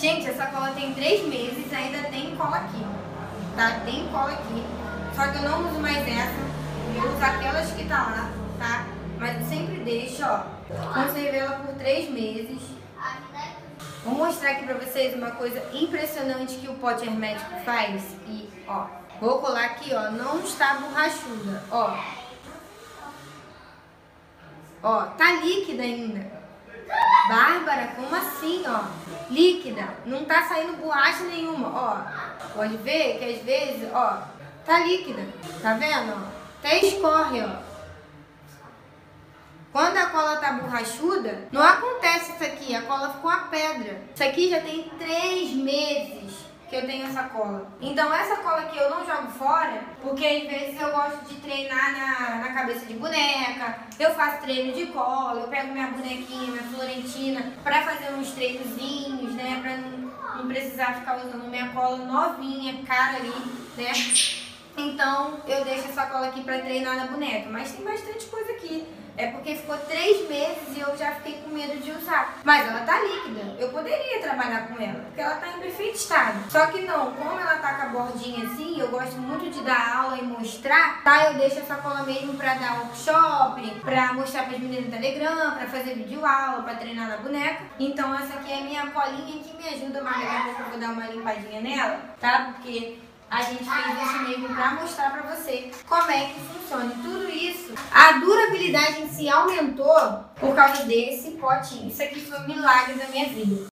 Gente, essa cola tem três meses, ainda tem cola aqui, tá? Tem cola aqui, só que eu não uso mais essa, eu uso aquelas que tá lá, tá? Mas sempre deixo, ó, conservei ela por três meses. Vou mostrar aqui pra vocês uma coisa impressionante que o pote hermético faz. E, ó, vou colar aqui, ó, não está borrachuda, ó. Ó, tá líquida ainda. Bárbara, como assim, ó? Líquida, não tá saindo borracha nenhuma, ó. Pode ver que às vezes, ó, tá líquida. Tá vendo? Até escorre, ó. Quando a cola tá borrachuda, não acontece isso aqui, a cola ficou uma pedra. Isso aqui já tem três meses eu tenho essa cola. Então essa cola aqui eu não jogo fora, porque às vezes eu gosto de treinar na, na cabeça de boneca, eu faço treino de cola, eu pego minha bonequinha, minha florentina, pra fazer uns treinozinhos, né, pra não, não precisar ficar usando minha cola novinha, cara ali, né. Então eu deixo essa cola aqui pra treinar na boneca, mas tem bastante coisa aqui. É porque ficou três meses e eu já fiquei com medo de usar. Mas ela tá líquida. Eu poderia trabalhar com ela, porque ela tá em perfeito estado. Só que não, como ela tá com a bordinha assim, eu gosto muito de dar aula e mostrar, tá? Eu deixo essa cola mesmo pra dar workshop, pra mostrar pras meninas no Telegram, pra fazer vídeo aula, pra treinar na boneca. Então essa aqui é a minha colinha que me ajuda, a pouco eu vou dar uma limpadinha nela, tá? Porque a gente fez isso mesmo para mostrar para você como é que funciona. E tudo isso, a durabilidade em si aumentou por causa desse potinho. Isso aqui foi um milagre da minha vida.